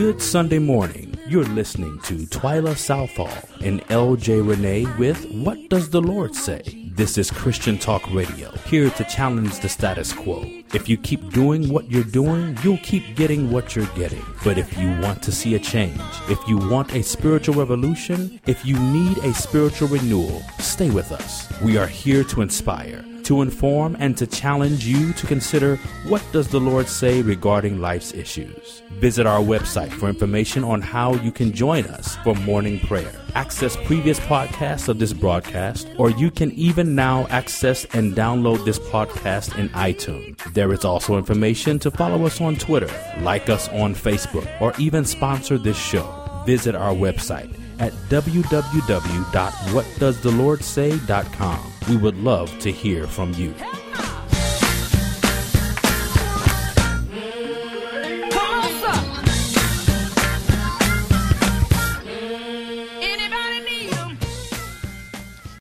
Good Sunday morning. You're listening to Twyla Southall and LJ Renee with What Does the Lord Say? This is Christian Talk Radio, here to challenge the status quo. If you keep doing what you're doing, you'll keep getting what you're getting. But if you want to see a change, if you want a spiritual revolution, if you need a spiritual renewal, stay with us. We are here to inspire to inform and to challenge you to consider what does the Lord say regarding life's issues. Visit our website for information on how you can join us for morning prayer. Access previous podcasts of this broadcast, or you can even now access and download this podcast in iTunes. There is also information to follow us on Twitter, like us on Facebook, or even sponsor this show. Visit our website at www.whatdoesthelordsay.com. We would love to hear from you.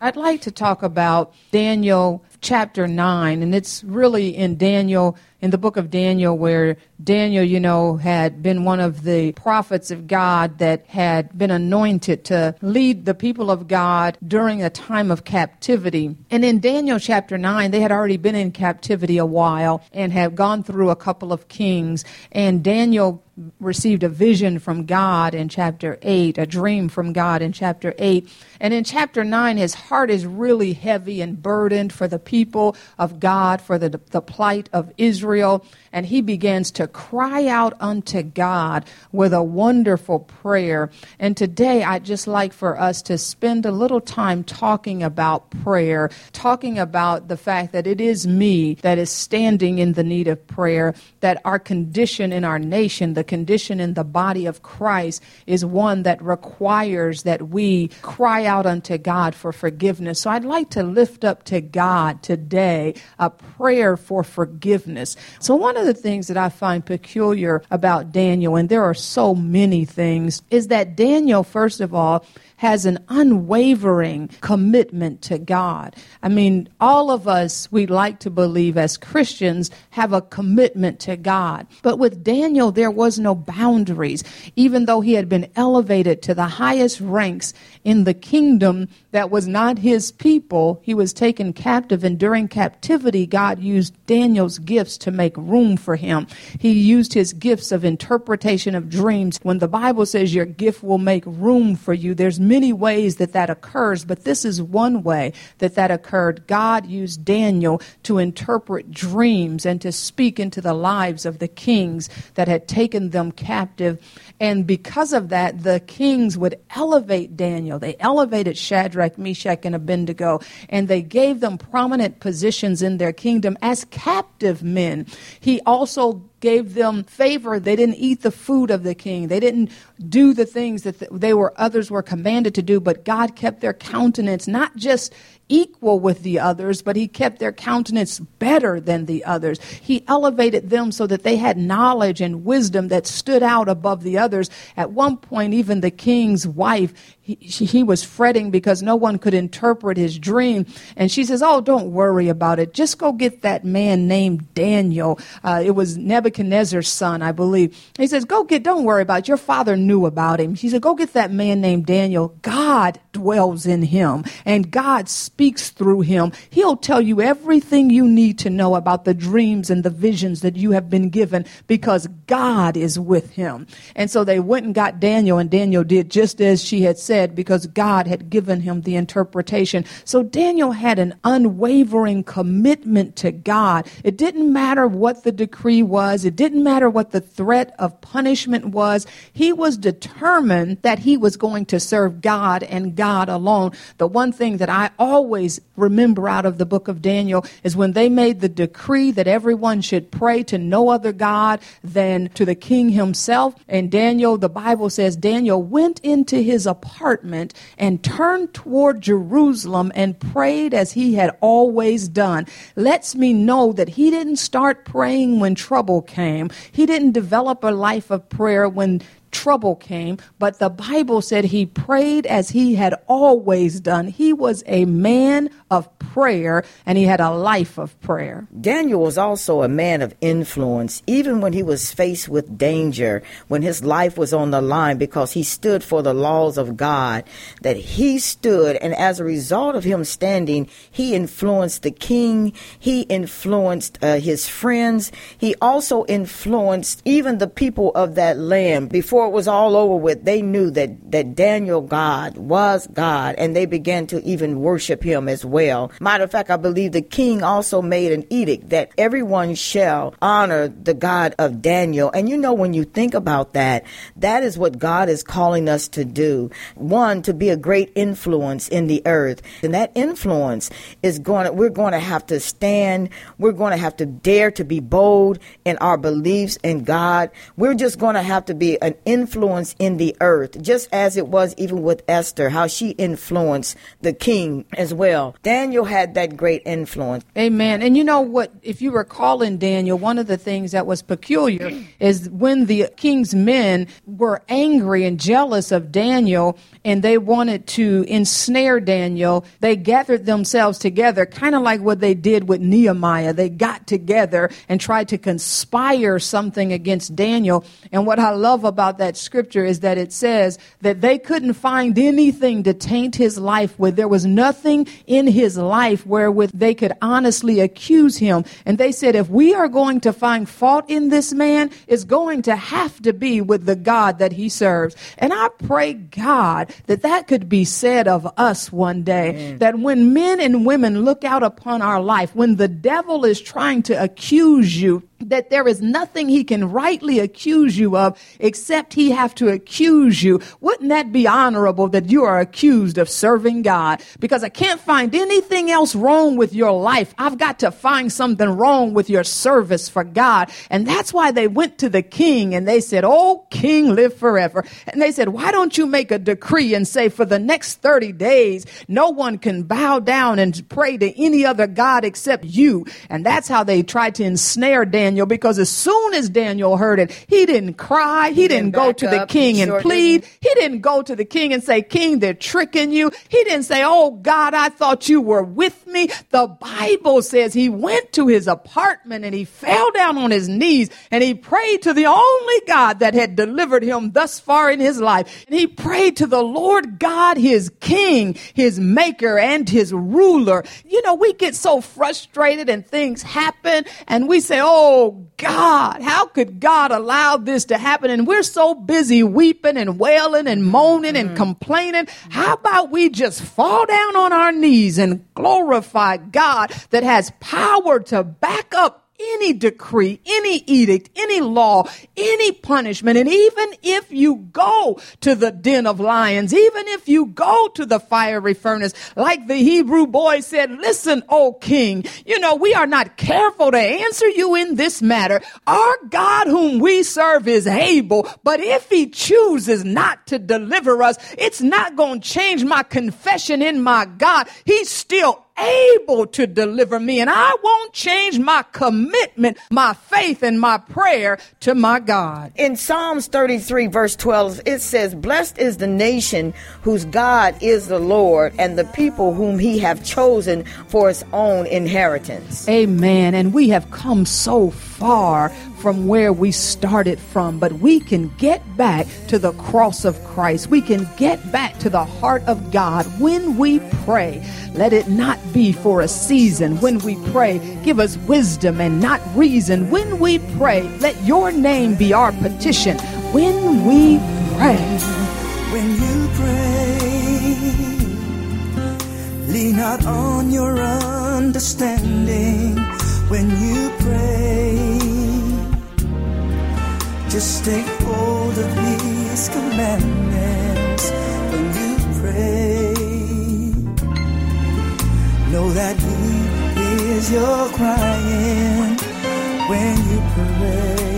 I'd like to talk about Daniel chapter 9, and it's really in Daniel, in the book of Daniel, where Daniel, you know, had been one of the prophets of God that had been anointed to lead the people of God during a time of captivity. And in Daniel chapter 9, they had already been in captivity a while and had gone through a couple of kings. And Daniel received a vision from God in chapter 8, a dream from God in chapter 8. And in chapter 9, his heart is really heavy and burdened for the people of God, for the, the plight of Israel and he begins to cry out unto God with a wonderful prayer. And today, I'd just like for us to spend a little time talking about prayer, talking about the fact that it is me that is standing in the need of prayer, that our condition in our nation, the condition in the body of Christ, is one that requires that we cry out unto God for forgiveness. So I'd like to lift up to God today a prayer for forgiveness. So one of the things that I find peculiar about Daniel, and there are so many things, is that Daniel, first of all, has an unwavering commitment to God. I mean, all of us, we like to believe as Christians, have a commitment to God. But with Daniel, there was no boundaries. Even though he had been elevated to the highest ranks in the kingdom that was not his people, he was taken captive. And during captivity, God used Daniel's gifts to make room for him. He used his gifts of interpretation of dreams. When the Bible says your gift will make room for you, there's many ways that that occurs, but this is one way that that occurred. God used Daniel to interpret dreams and to speak into the lives of the kings that had taken them captive. And because of that, the kings would elevate Daniel. They elevated Shadrach, Meshach, and Abednego, and they gave them prominent positions in their kingdom as captive men. He also gave them favor. They didn't eat the food of the king. They didn't do the things that they were others were commanded to do, but God kept their countenance not just equal with the others, but he kept their countenance better than the others. He elevated them so that they had knowledge and wisdom that stood out above the others. At one point, even the king's wife, he, he was fretting because no one could interpret his dream. And she says, Oh, don't worry about it. Just go get that man named Daniel. Uh, it was Nebuchadnezzar's son, I believe. He says, Go get, don't worry about it. Your father knew about him. She said, Go get that man named Daniel. God dwells in him, and God speaks through him. He'll tell you everything you need to know about the dreams and the visions that you have been given because God is with him. And so they went and got Daniel, and Daniel did just as she had said because God had given him the interpretation. So Daniel had an unwavering commitment to God. It didn't matter what the decree was, it didn't matter what the threat of punishment was. He was determined that he was going to serve God and God alone. The one thing that I always remember out of the book of Daniel is when they made the decree that everyone should pray to no other God than to the king himself. And Daniel, the Bible says, Daniel went into his apartment apartment and turned toward Jerusalem and prayed as he had always done. Lets me know that he didn't start praying when trouble came. He didn't develop a life of prayer when trouble came, but the Bible said he prayed as he had always done. He was a man of prayer and he had a life of prayer. Daniel was also a man of influence, even when he was faced with danger, when his life was on the line because he stood for the laws of God, that he stood, and as a result of him standing, he influenced the king, he influenced uh, his friends, he also influenced even the people of that land. Before it was all over with, they knew that, that Daniel God was God, and they began to even worship him as well. Matter of fact, I believe the king also made an edict that everyone shall honor the God of Daniel. And you know, when you think about that, that is what God is calling us to do. One, to be a great influence in the earth. And that influence is going to, we're going to have to stand. We're going to have to dare to be bold in our beliefs in God. We're just going to have to be an influence in the earth, just as it was even with Esther, how she influenced the king as well. Daniel had that great influence. Amen. And you know what, if you recall in Daniel, one of the things that was peculiar is when the king's men were angry and jealous of Daniel and they wanted to ensnare Daniel, they gathered themselves together, kind of like what they did with Nehemiah. They got together and tried to conspire something against Daniel. And what I love about that scripture is that it says that they couldn't find anything to taint his life with. There was nothing in his life wherewith they could honestly accuse him. And they said, if we are going to find fault in this man, it's going to have to be with the God that he serves. And I pray, God, that that could be said of us one day. That when men and women look out upon our life, when the devil is trying to accuse you, that there is nothing he can rightly accuse you of except he have to accuse you. Wouldn't that be honorable that you are accused of serving God? Because I can't find anything else wrong with your life. I've got to find something wrong with your service for God. And that's why they went to the king and they said, Oh, king, live forever. And they said, why don't you make a decree and say for the next 30 days, no one can bow down and pray to any other God except you. And that's how they tried to ensnare Dan Daniel because as soon as Daniel heard it, he didn't cry. He, he didn't go to the king and plead. Didn't. He didn't go to the king and say, King, they're tricking you. He didn't say, Oh God, I thought you were with me. The Bible says he went to his apartment and he fell down on his knees and he prayed to the only God that had delivered him thus far in his life. And he prayed to the Lord God, his king, his maker and his ruler. You know, we get so frustrated and things happen and we say, Oh, oh God, how could God allow this to happen? And we're so busy weeping and wailing and moaning and mm-hmm. complaining. How about we just fall down on our knees and glorify God that has power to back up any decree, any edict, any law, any punishment. And even if you go to the den of lions, even if you go to the fiery furnace, like the Hebrew boy said, listen, O king, you know, we are not careful to answer you in this matter. Our God whom we serve is able, but if he chooses not to deliver us, it's not going to change my confession in my God. He's still able to deliver me. And I won't change my commitment, my faith, and my prayer to my God. In Psalms 33, verse 12, it says, Blessed is the nation whose God is the Lord, and the people whom he have chosen for his own inheritance. Amen. And we have come so far from where we started from, but we can get back to the cross of Christ. We can get back to the heart of God when we pray. Let it not be for a season. When we pray, give us wisdom and not reason. When we pray, let your name be our petition. When we pray. When you pray, lean not on your understanding. When you pray, just take hold of His commandments when you pray. Know that He hears your crying when you pray.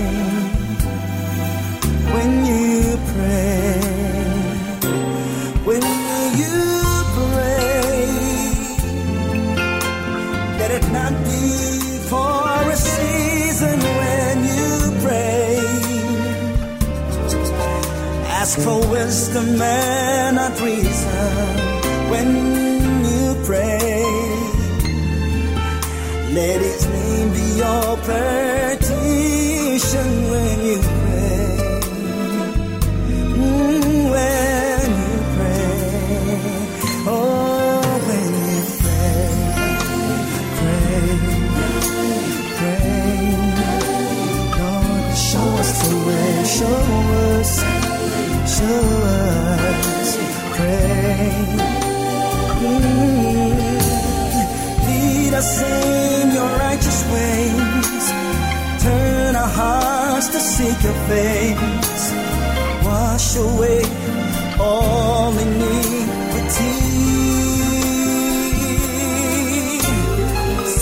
Us in your righteous ways. Turn our hearts to seek your face. Wash away all iniquity.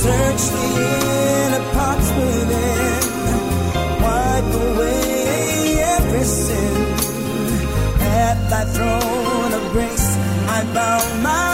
Search the inner parts within. Wipe away every sin. At thy throne of grace, I bow my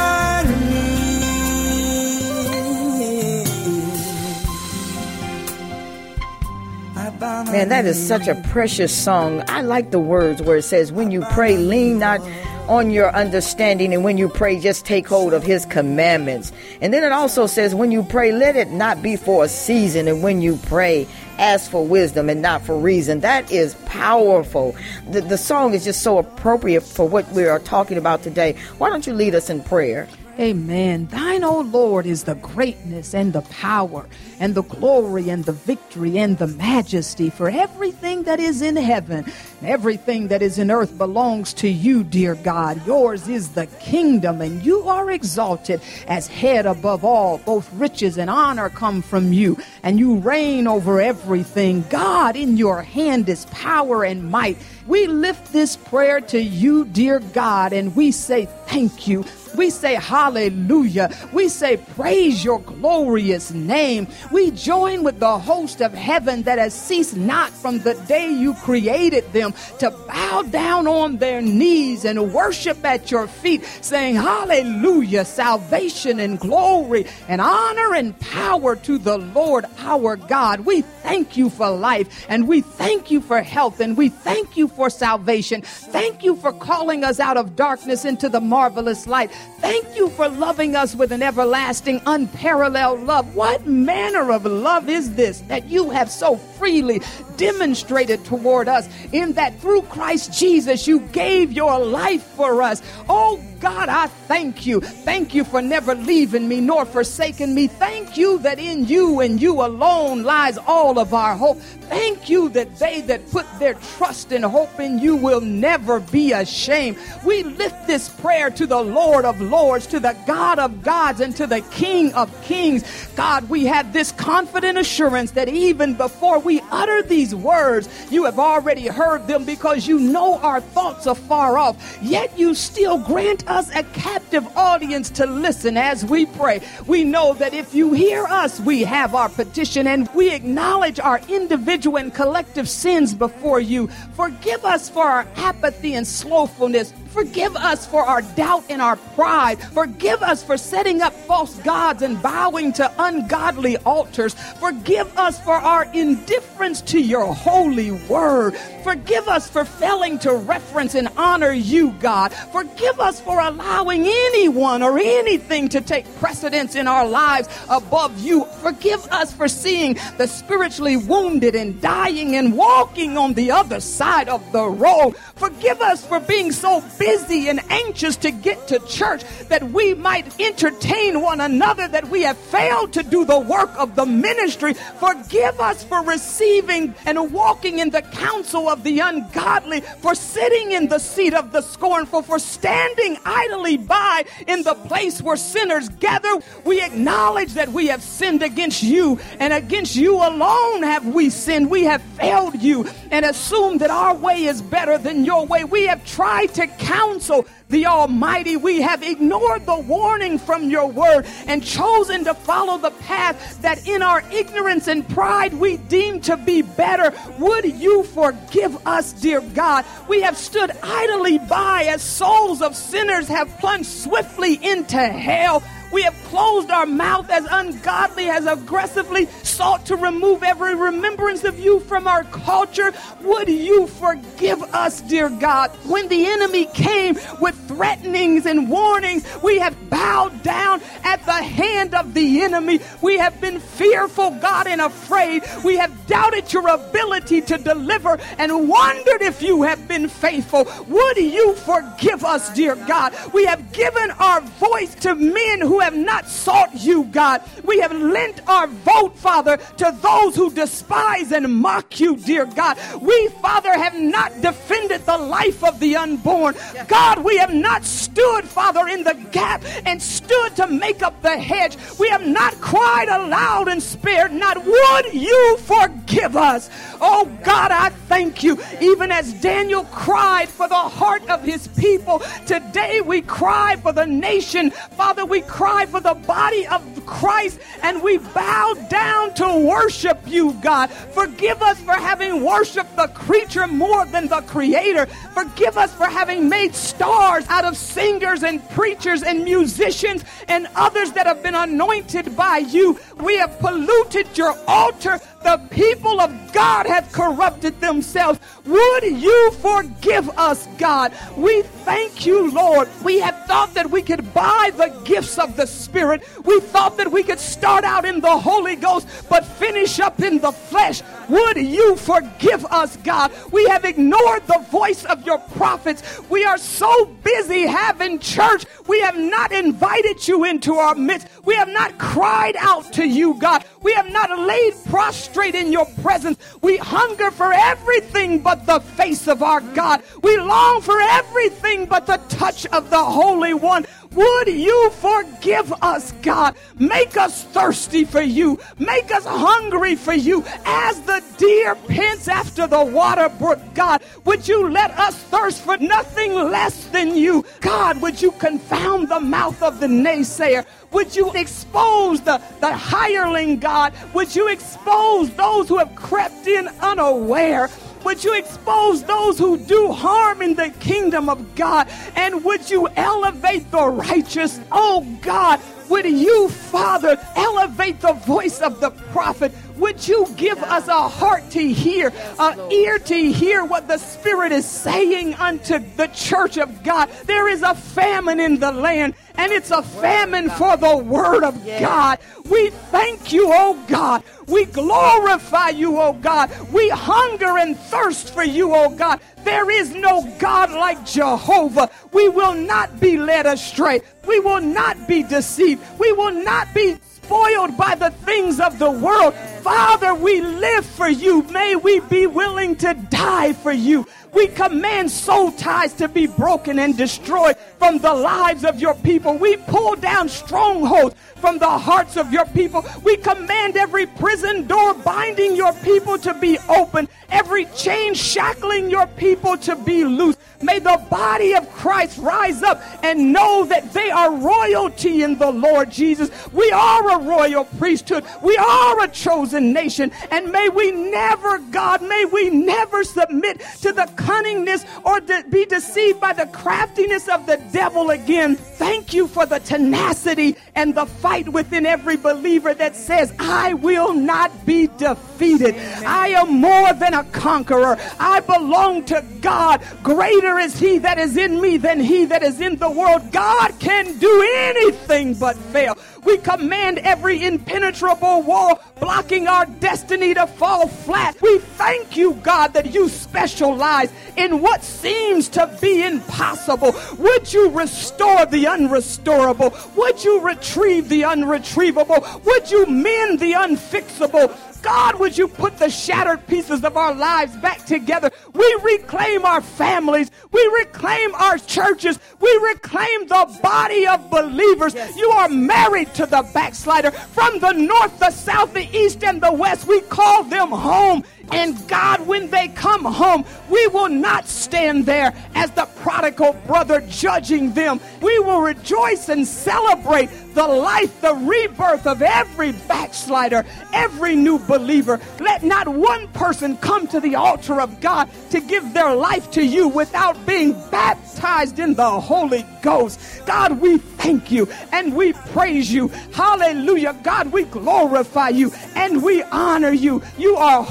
Man, that is such a precious song. I like the words where it says, When you pray, lean not on your understanding, and when you pray, just take hold of his commandments. And then it also says, When you pray, let it not be for a season, and when you pray, ask for wisdom and not for reason. That is powerful. The, the song is just so appropriate for what we are talking about today. Why don't you lead us in prayer? Amen. Thine, O Lord, is the greatness and the power and the glory and the victory and the majesty. For everything that is in heaven, everything that is in earth belongs to you, dear God. Yours is the kingdom, and you are exalted as head above all. Both riches and honor come from you, and you reign over everything. God, in your hand is power and might. We lift this prayer to you, dear God, and we say thank you. We say hallelujah. We say praise your glorious name. We join with the host of heaven that has ceased not from the day you created them to bow down on their knees and worship at your feet, saying hallelujah, salvation and glory and honor and power to the Lord our God. We thank you for life and we thank you for health and we thank you for salvation. Thank you for calling us out of darkness into the marvelous light. Thank you for loving us with an everlasting, unparalleled love. What manner of love is this that you have so freely demonstrated toward us in that through Christ Jesus you gave your life for us? Oh God, I thank you. Thank you for never leaving me nor forsaking me. Thank you that in you and you alone lies all of our hope. Thank you that they that put their trust and hope in you will never be ashamed. We lift this prayer to the Lord of Lords, to the God of gods, and to the King of kings. God, we have this confident assurance that even before we utter these words, you have already heard them because you know our thoughts are far off. Yet you still grant us a captive audience to listen as we pray. We know that if you hear us, we have our petition and we acknowledge our individual and collective sins before you. Forgive us for our apathy and slothfulness. Forgive us for our doubt and our pride. Forgive us for setting up false gods and bowing to ungodly altars. Forgive us for our indifference to your holy word. Forgive us for failing to reference and honor you, God. Forgive us for allowing anyone or anything to take precedence in our lives above you. Forgive us for seeing the spiritually wounded and dying and walking on the other side of the road. Forgive us for being so busy and anxious to get to church that we might entertain one another, that we have failed to do the work of the ministry. Forgive us for receiving and walking in the counsel of the ungodly, for sitting in the seat of the scornful, for standing idly by in the place where sinners gather. We acknowledge that we have sinned against you, and against you alone have we sinned. We have failed you and assumed that our way is better than your way. We have tried to counsel the Almighty. We have ignored the warning from your word and chosen to follow the path that in our ignorance and pride we deem to be better. Would you forgive us, dear God? We have stood idly by as souls of sinners have plunged swiftly into hell. We have closed our mouth as ungodly, has aggressively sought to remove every remembrance of you from our culture. Would you forgive us, dear God? When the enemy came with threatenings and warnings, we have bowed down at the hand of the enemy. We have been fearful, God, and afraid. We have doubted your ability to deliver and wondered if you have been faithful. Would you forgive us, dear God? We have given our voice to men who have not sought you, God. We have lent our vote, Father, to those who despise and mock you, dear God. We, Father, have not defended the life of the unborn. God, we have not stood, Father, in the gap and stood to make up the hedge. We have not cried aloud and spared not. Would you forgive us? Oh, God, I thank you. Even as Daniel cried for the heart of his people, today we cry for the nation. Father, we cry cry for the body of Christ and we bow down to worship you, God. Forgive us for having worshiped the creature more than the creator. Forgive us for having made stars out of singers and preachers and musicians and others that have been anointed by you. We have polluted your altar the people of God have corrupted themselves. Would you forgive us, God? We thank you, Lord. We have thought that we could buy the gifts of the Spirit. We thought that we could start out in the Holy Ghost, but finish up in the flesh. Would you forgive us, God? We have ignored the voice of your prophets. We are so busy having church. We have not invited you into our midst. We have not cried out to you, God. We have not laid prostrate in your presence. We hunger for everything but the face of our God. We long for everything but the touch of the Holy One. Would you forgive us, God? Make us thirsty for you. Make us hungry for you as the deer pants after the water brook, God. Would you let us thirst for nothing less than you? God, would you confound the mouth of the naysayer? Would you expose the, the hireling, God? Would you expose those who have crept in unaware? Would you expose those who do harm in the kingdom of God? And would you elevate the righteous? Oh God, would you, Father, elevate the voice of the prophet? Would you give us a heart to hear, an ear to hear what the Spirit is saying unto the church of God? There is a famine in the land, and it's a famine for the Word of God. We thank you, oh God. We glorify you, oh God. We hunger and thirst for you, oh God. There is no God like Jehovah. We will not be led astray. We will not be deceived. We will not be spoiled by the things of the world. Father, we live for you. May we be willing to die for you. We command soul ties to be broken and destroyed from the lives of your people. We pull down strongholds from the hearts of your people. We command every prison door binding your people to be open, every chain shackling your people to be loose. May the body of Christ rise up and know that they are royalty in the Lord Jesus. We are a royal priesthood. We are a chosen nation. And may we never, God, may we never submit to the cunningness or de- be deceived by the craftiness of the devil again. Thank you for the tenacity and the fight within every believer that says, I will not be defeated. I am more than a conqueror. I belong to God. Greater is he that is in me than he that is in the world. God can do anything but fail. We command every impenetrable wall blocking our destiny to fall flat. We thank you, God, that you specialize in what seems to be impossible. Would you restore the unrestorable? Would you retrieve the unretrievable? Would you mend the unfixable? God, would you put the shattered pieces of our lives back together? We reclaim our families. We reclaim our churches. We reclaim the body of believers. Yes. You are married to the backslider. From the north, the south, the east, and the west, we call them home And God, when they come home, we will not stand there as the prodigal brother judging them. We will rejoice and celebrate the life, the rebirth of every backslider, every new believer. Let not one person come to the altar of God to give their life to you without being baptized in the Holy Ghost. God, we thank you and we praise you. Hallelujah. God, we glorify you and we honor you. You are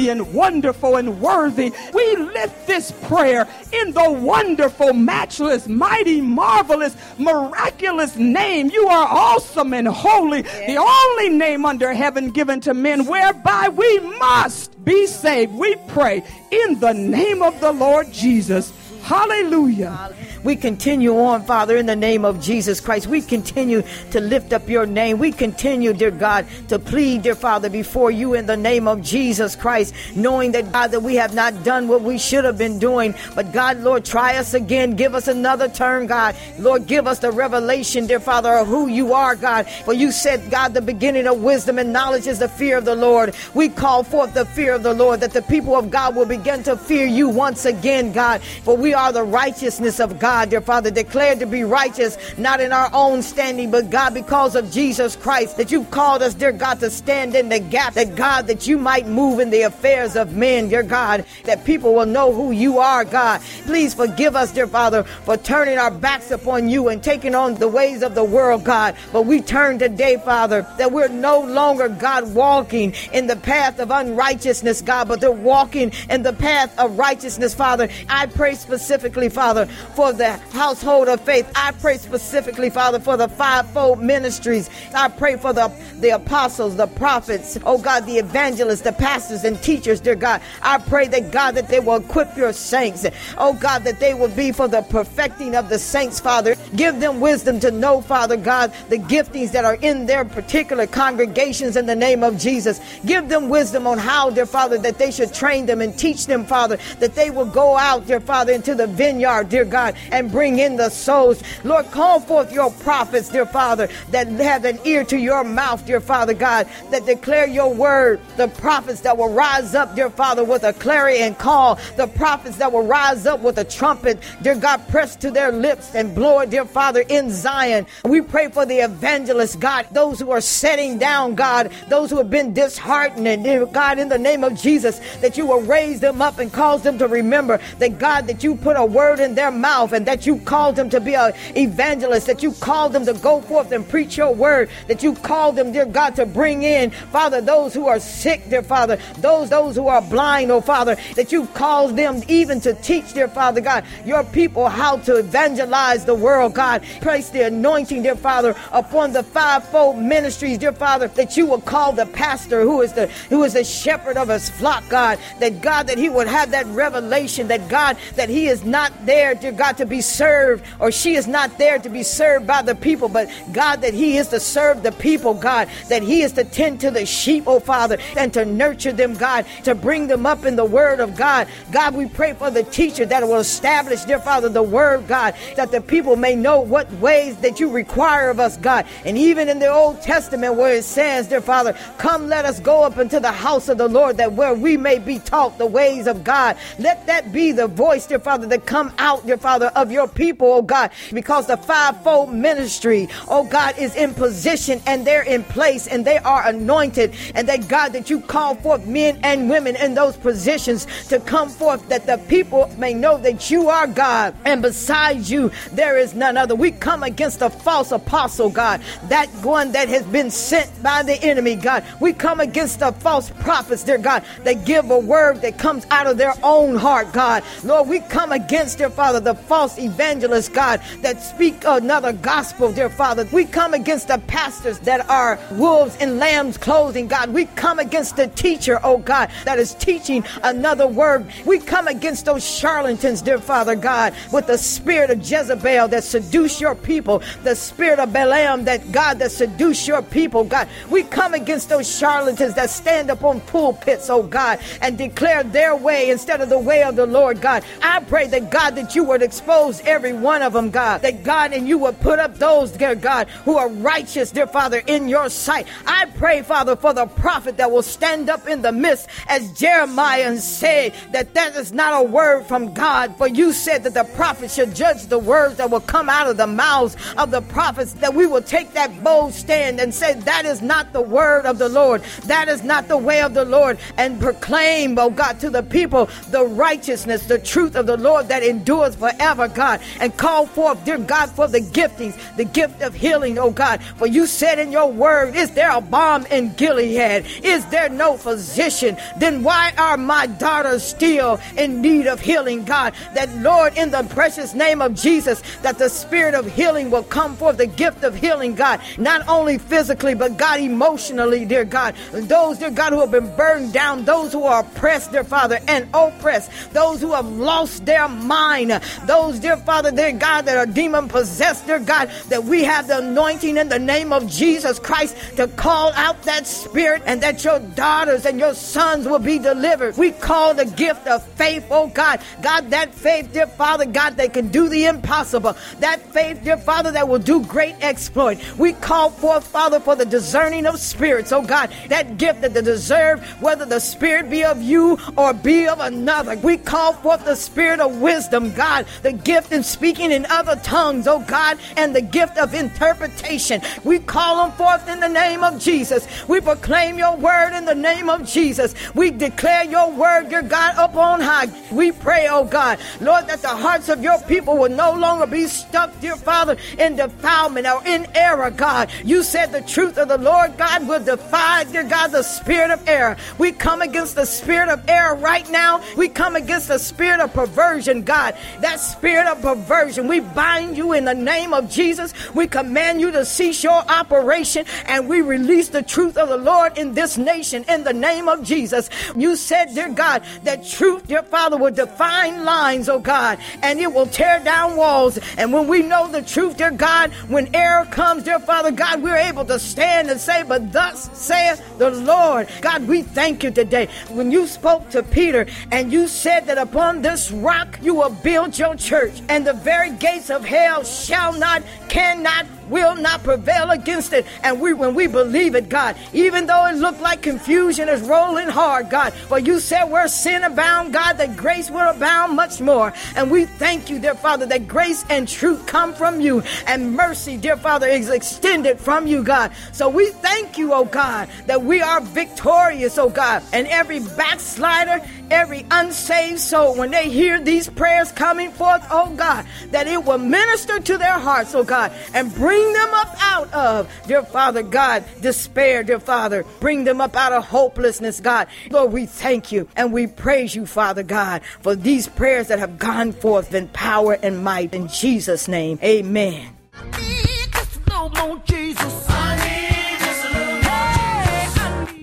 holy and wonderful and worthy. We lift this prayer in the wonderful, matchless, mighty, marvelous, miraculous name. You are awesome and holy, the only name under heaven given to men whereby we must be saved. We pray in the name of the Lord Jesus. Hallelujah. We continue on, Father, in the name of Jesus Christ. We continue to lift up your name. We continue, dear God, to plead, dear Father, before you in the name of Jesus Christ, knowing that, God, that we have not done what we should have been doing. But, God, Lord, try us again. Give us another turn, God. Lord, give us the revelation, dear Father, of who you are, God. For you said, God, the beginning of wisdom and knowledge is the fear of the Lord. We call forth the fear of the Lord that the people of God will begin to fear you once again, God. For we are the righteousness of God. God, dear Father, declared to be righteous, not in our own standing, but God, because of Jesus Christ, that you've called us, dear God, to stand in the gap, that God, that you might move in the affairs of men, dear God, that people will know who you are, God. Please forgive us, dear Father, for turning our backs upon you and taking on the ways of the world, God. But we turn today, Father, that we're no longer, God, walking in the path of unrighteousness, God, but they're walking in the path of righteousness, Father. I pray specifically, Father, for the household of faith. I pray specifically, Father, for the fivefold ministries. I pray for the, the apostles, the prophets, oh God, the evangelists, the pastors and teachers, dear God. I pray that God, that they will equip your saints. Oh God, that they will be for the perfecting of the saints, Father. Give them wisdom to know, Father God, the giftings that are in their particular congregations in the name of Jesus. Give them wisdom on how, dear Father, that they should train them and teach them, Father, that they will go out, dear Father, into the vineyard, dear God, and bring in the souls. Lord, call forth your prophets, dear Father, that have an ear to your mouth, dear Father God, that declare your word. The prophets that will rise up, dear Father, with a clarion call. The prophets that will rise up with a trumpet, dear God, pressed to their lips and blow it, dear Father, in Zion. We pray for the evangelists, God, those who are setting down, God, those who have been disheartened, and dear God, in the name of Jesus, that you will raise them up and cause them to remember that, God, that you put a word in their mouth that you called them to be an evangelist, that you called them to go forth and preach your word, that you called them, dear God, to bring in, Father, those who are sick, dear Father, those, those who are blind, oh Father, that you called them even to teach, dear Father God, your people how to evangelize the world, God. Place the anointing, dear Father, upon the fivefold ministries, dear Father, that you will call the pastor who is the who is the shepherd of his flock, God, that God, that he would have that revelation, that God, that he is not there, dear God, to be served, or she is not there to be served by the people, but God, that He is to serve the people, God, that He is to tend to the sheep, oh Father, and to nurture them, God, to bring them up in the Word of God. God, we pray for the teacher that will establish, dear Father, the Word, God, that the people may know what ways that you require of us, God. And even in the Old Testament, where it says, dear Father, come let us go up into the house of the Lord, that where we may be taught the ways of God. Let that be the voice, dear Father, that come out, dear Father, of your people, oh God, because the fivefold ministry, oh God, is in position and they're in place and they are anointed. And that God, that you call forth men and women in those positions to come forth that the people may know that you are God and besides you, there is none other. We come against the false apostle, God, that one that has been sent by the enemy, God. We come against the false prophets, dear God, that give a word that comes out of their own heart, God. Lord, we come against, dear Father, the false evangelists, God, that speak another gospel, dear Father. We come against the pastors that are wolves in lamb's clothing, God. We come against the teacher, oh God, that is teaching another word. We come against those charlatans, dear Father God, with the spirit of Jezebel that seduce your people, the spirit of Balaam that God that seduce your people, God. We come against those charlatans that stand up on pulpits, oh God, and declare their way instead of the way of the Lord, God. I pray that God that you would expose expose every one of them, God. That God and you will put up those, dear God, who are righteous, dear Father, in your sight. I pray, Father, for the prophet that will stand up in the midst as Jeremiah and say that that is not a word from God. For you said that the prophet should judge the words that will come out of the mouths of the prophets, that we will take that bold stand and say that is not the word of the Lord. That is not the way of the Lord. And proclaim, oh God, to the people the righteousness, the truth of the Lord that endures forever, God. And call forth, dear God, for the giftings, the gift of healing, oh God. For you said in your word, is there a balm in Gilead? Is there no physician? Then why are my daughters still in need of healing, God? That Lord, in the precious name of Jesus, that the spirit of healing will come forth, the gift of healing, God, not only physically, but God, emotionally, dear God. Those, dear God, who have been burned down, those who are oppressed, dear Father, and oppressed, those who have lost their mind, those, dear Father, dear God, that are demon possessed, dear God, that we have the anointing in the name of Jesus Christ to call out that spirit and that your daughters and your sons will be delivered. We call the gift of faith, oh God. God, that faith, dear Father, God, that can do the impossible. That faith, dear Father, that will do great exploit. We call forth, Father, for the discerning of spirits, oh God. That gift that they deserve, whether the spirit be of you or be of another. We call forth the spirit of wisdom, God, the gift in speaking in other tongues, oh God, and the gift of interpretation. We call them forth in the name of Jesus. We proclaim your word in the name of Jesus. We declare your word, your God, up on high. We pray, oh God, Lord, that the hearts of your people will no longer be stuck, dear Father, in defilement or in error, God. You said the truth of the Lord God will defy, dear God, the spirit of error. We come against the spirit of error right now. We come against the spirit of perversion, God. That spirit of perversion, we bind you in the name of Jesus. We command you to cease your operation and we release the truth of the Lord in this nation in the name of Jesus. You said, dear God, that truth, dear Father, will define lines, oh God, and it will tear down walls. And when we know the truth, dear God, when error comes, dear Father God, we're able to stand and say, But thus saith the Lord. God, we thank you today. When you spoke to Peter and you said that upon this rock you will build your church, and the very gates of hell shall not, cannot, will not prevail against it. And we, when we believe it, God, even though it looked like confusion is rolling hard, God, but you said where sin abound, God, that grace will abound much more. And we thank you, dear Father, that grace and truth come from you, and mercy, dear Father, is extended from you, God. So we thank you, oh God, that we are victorious, oh God, and every backslider, every unsaved soul, when they hear these prayers coming forth, oh God, that it will minister to their hearts, oh God, and bring them up out of, dear Father God, despair, dear Father. Bring them up out of hopelessness, God. Lord, we thank you and we praise you, Father God, for these prayers that have gone forth in power and might. In Jesus' name, amen.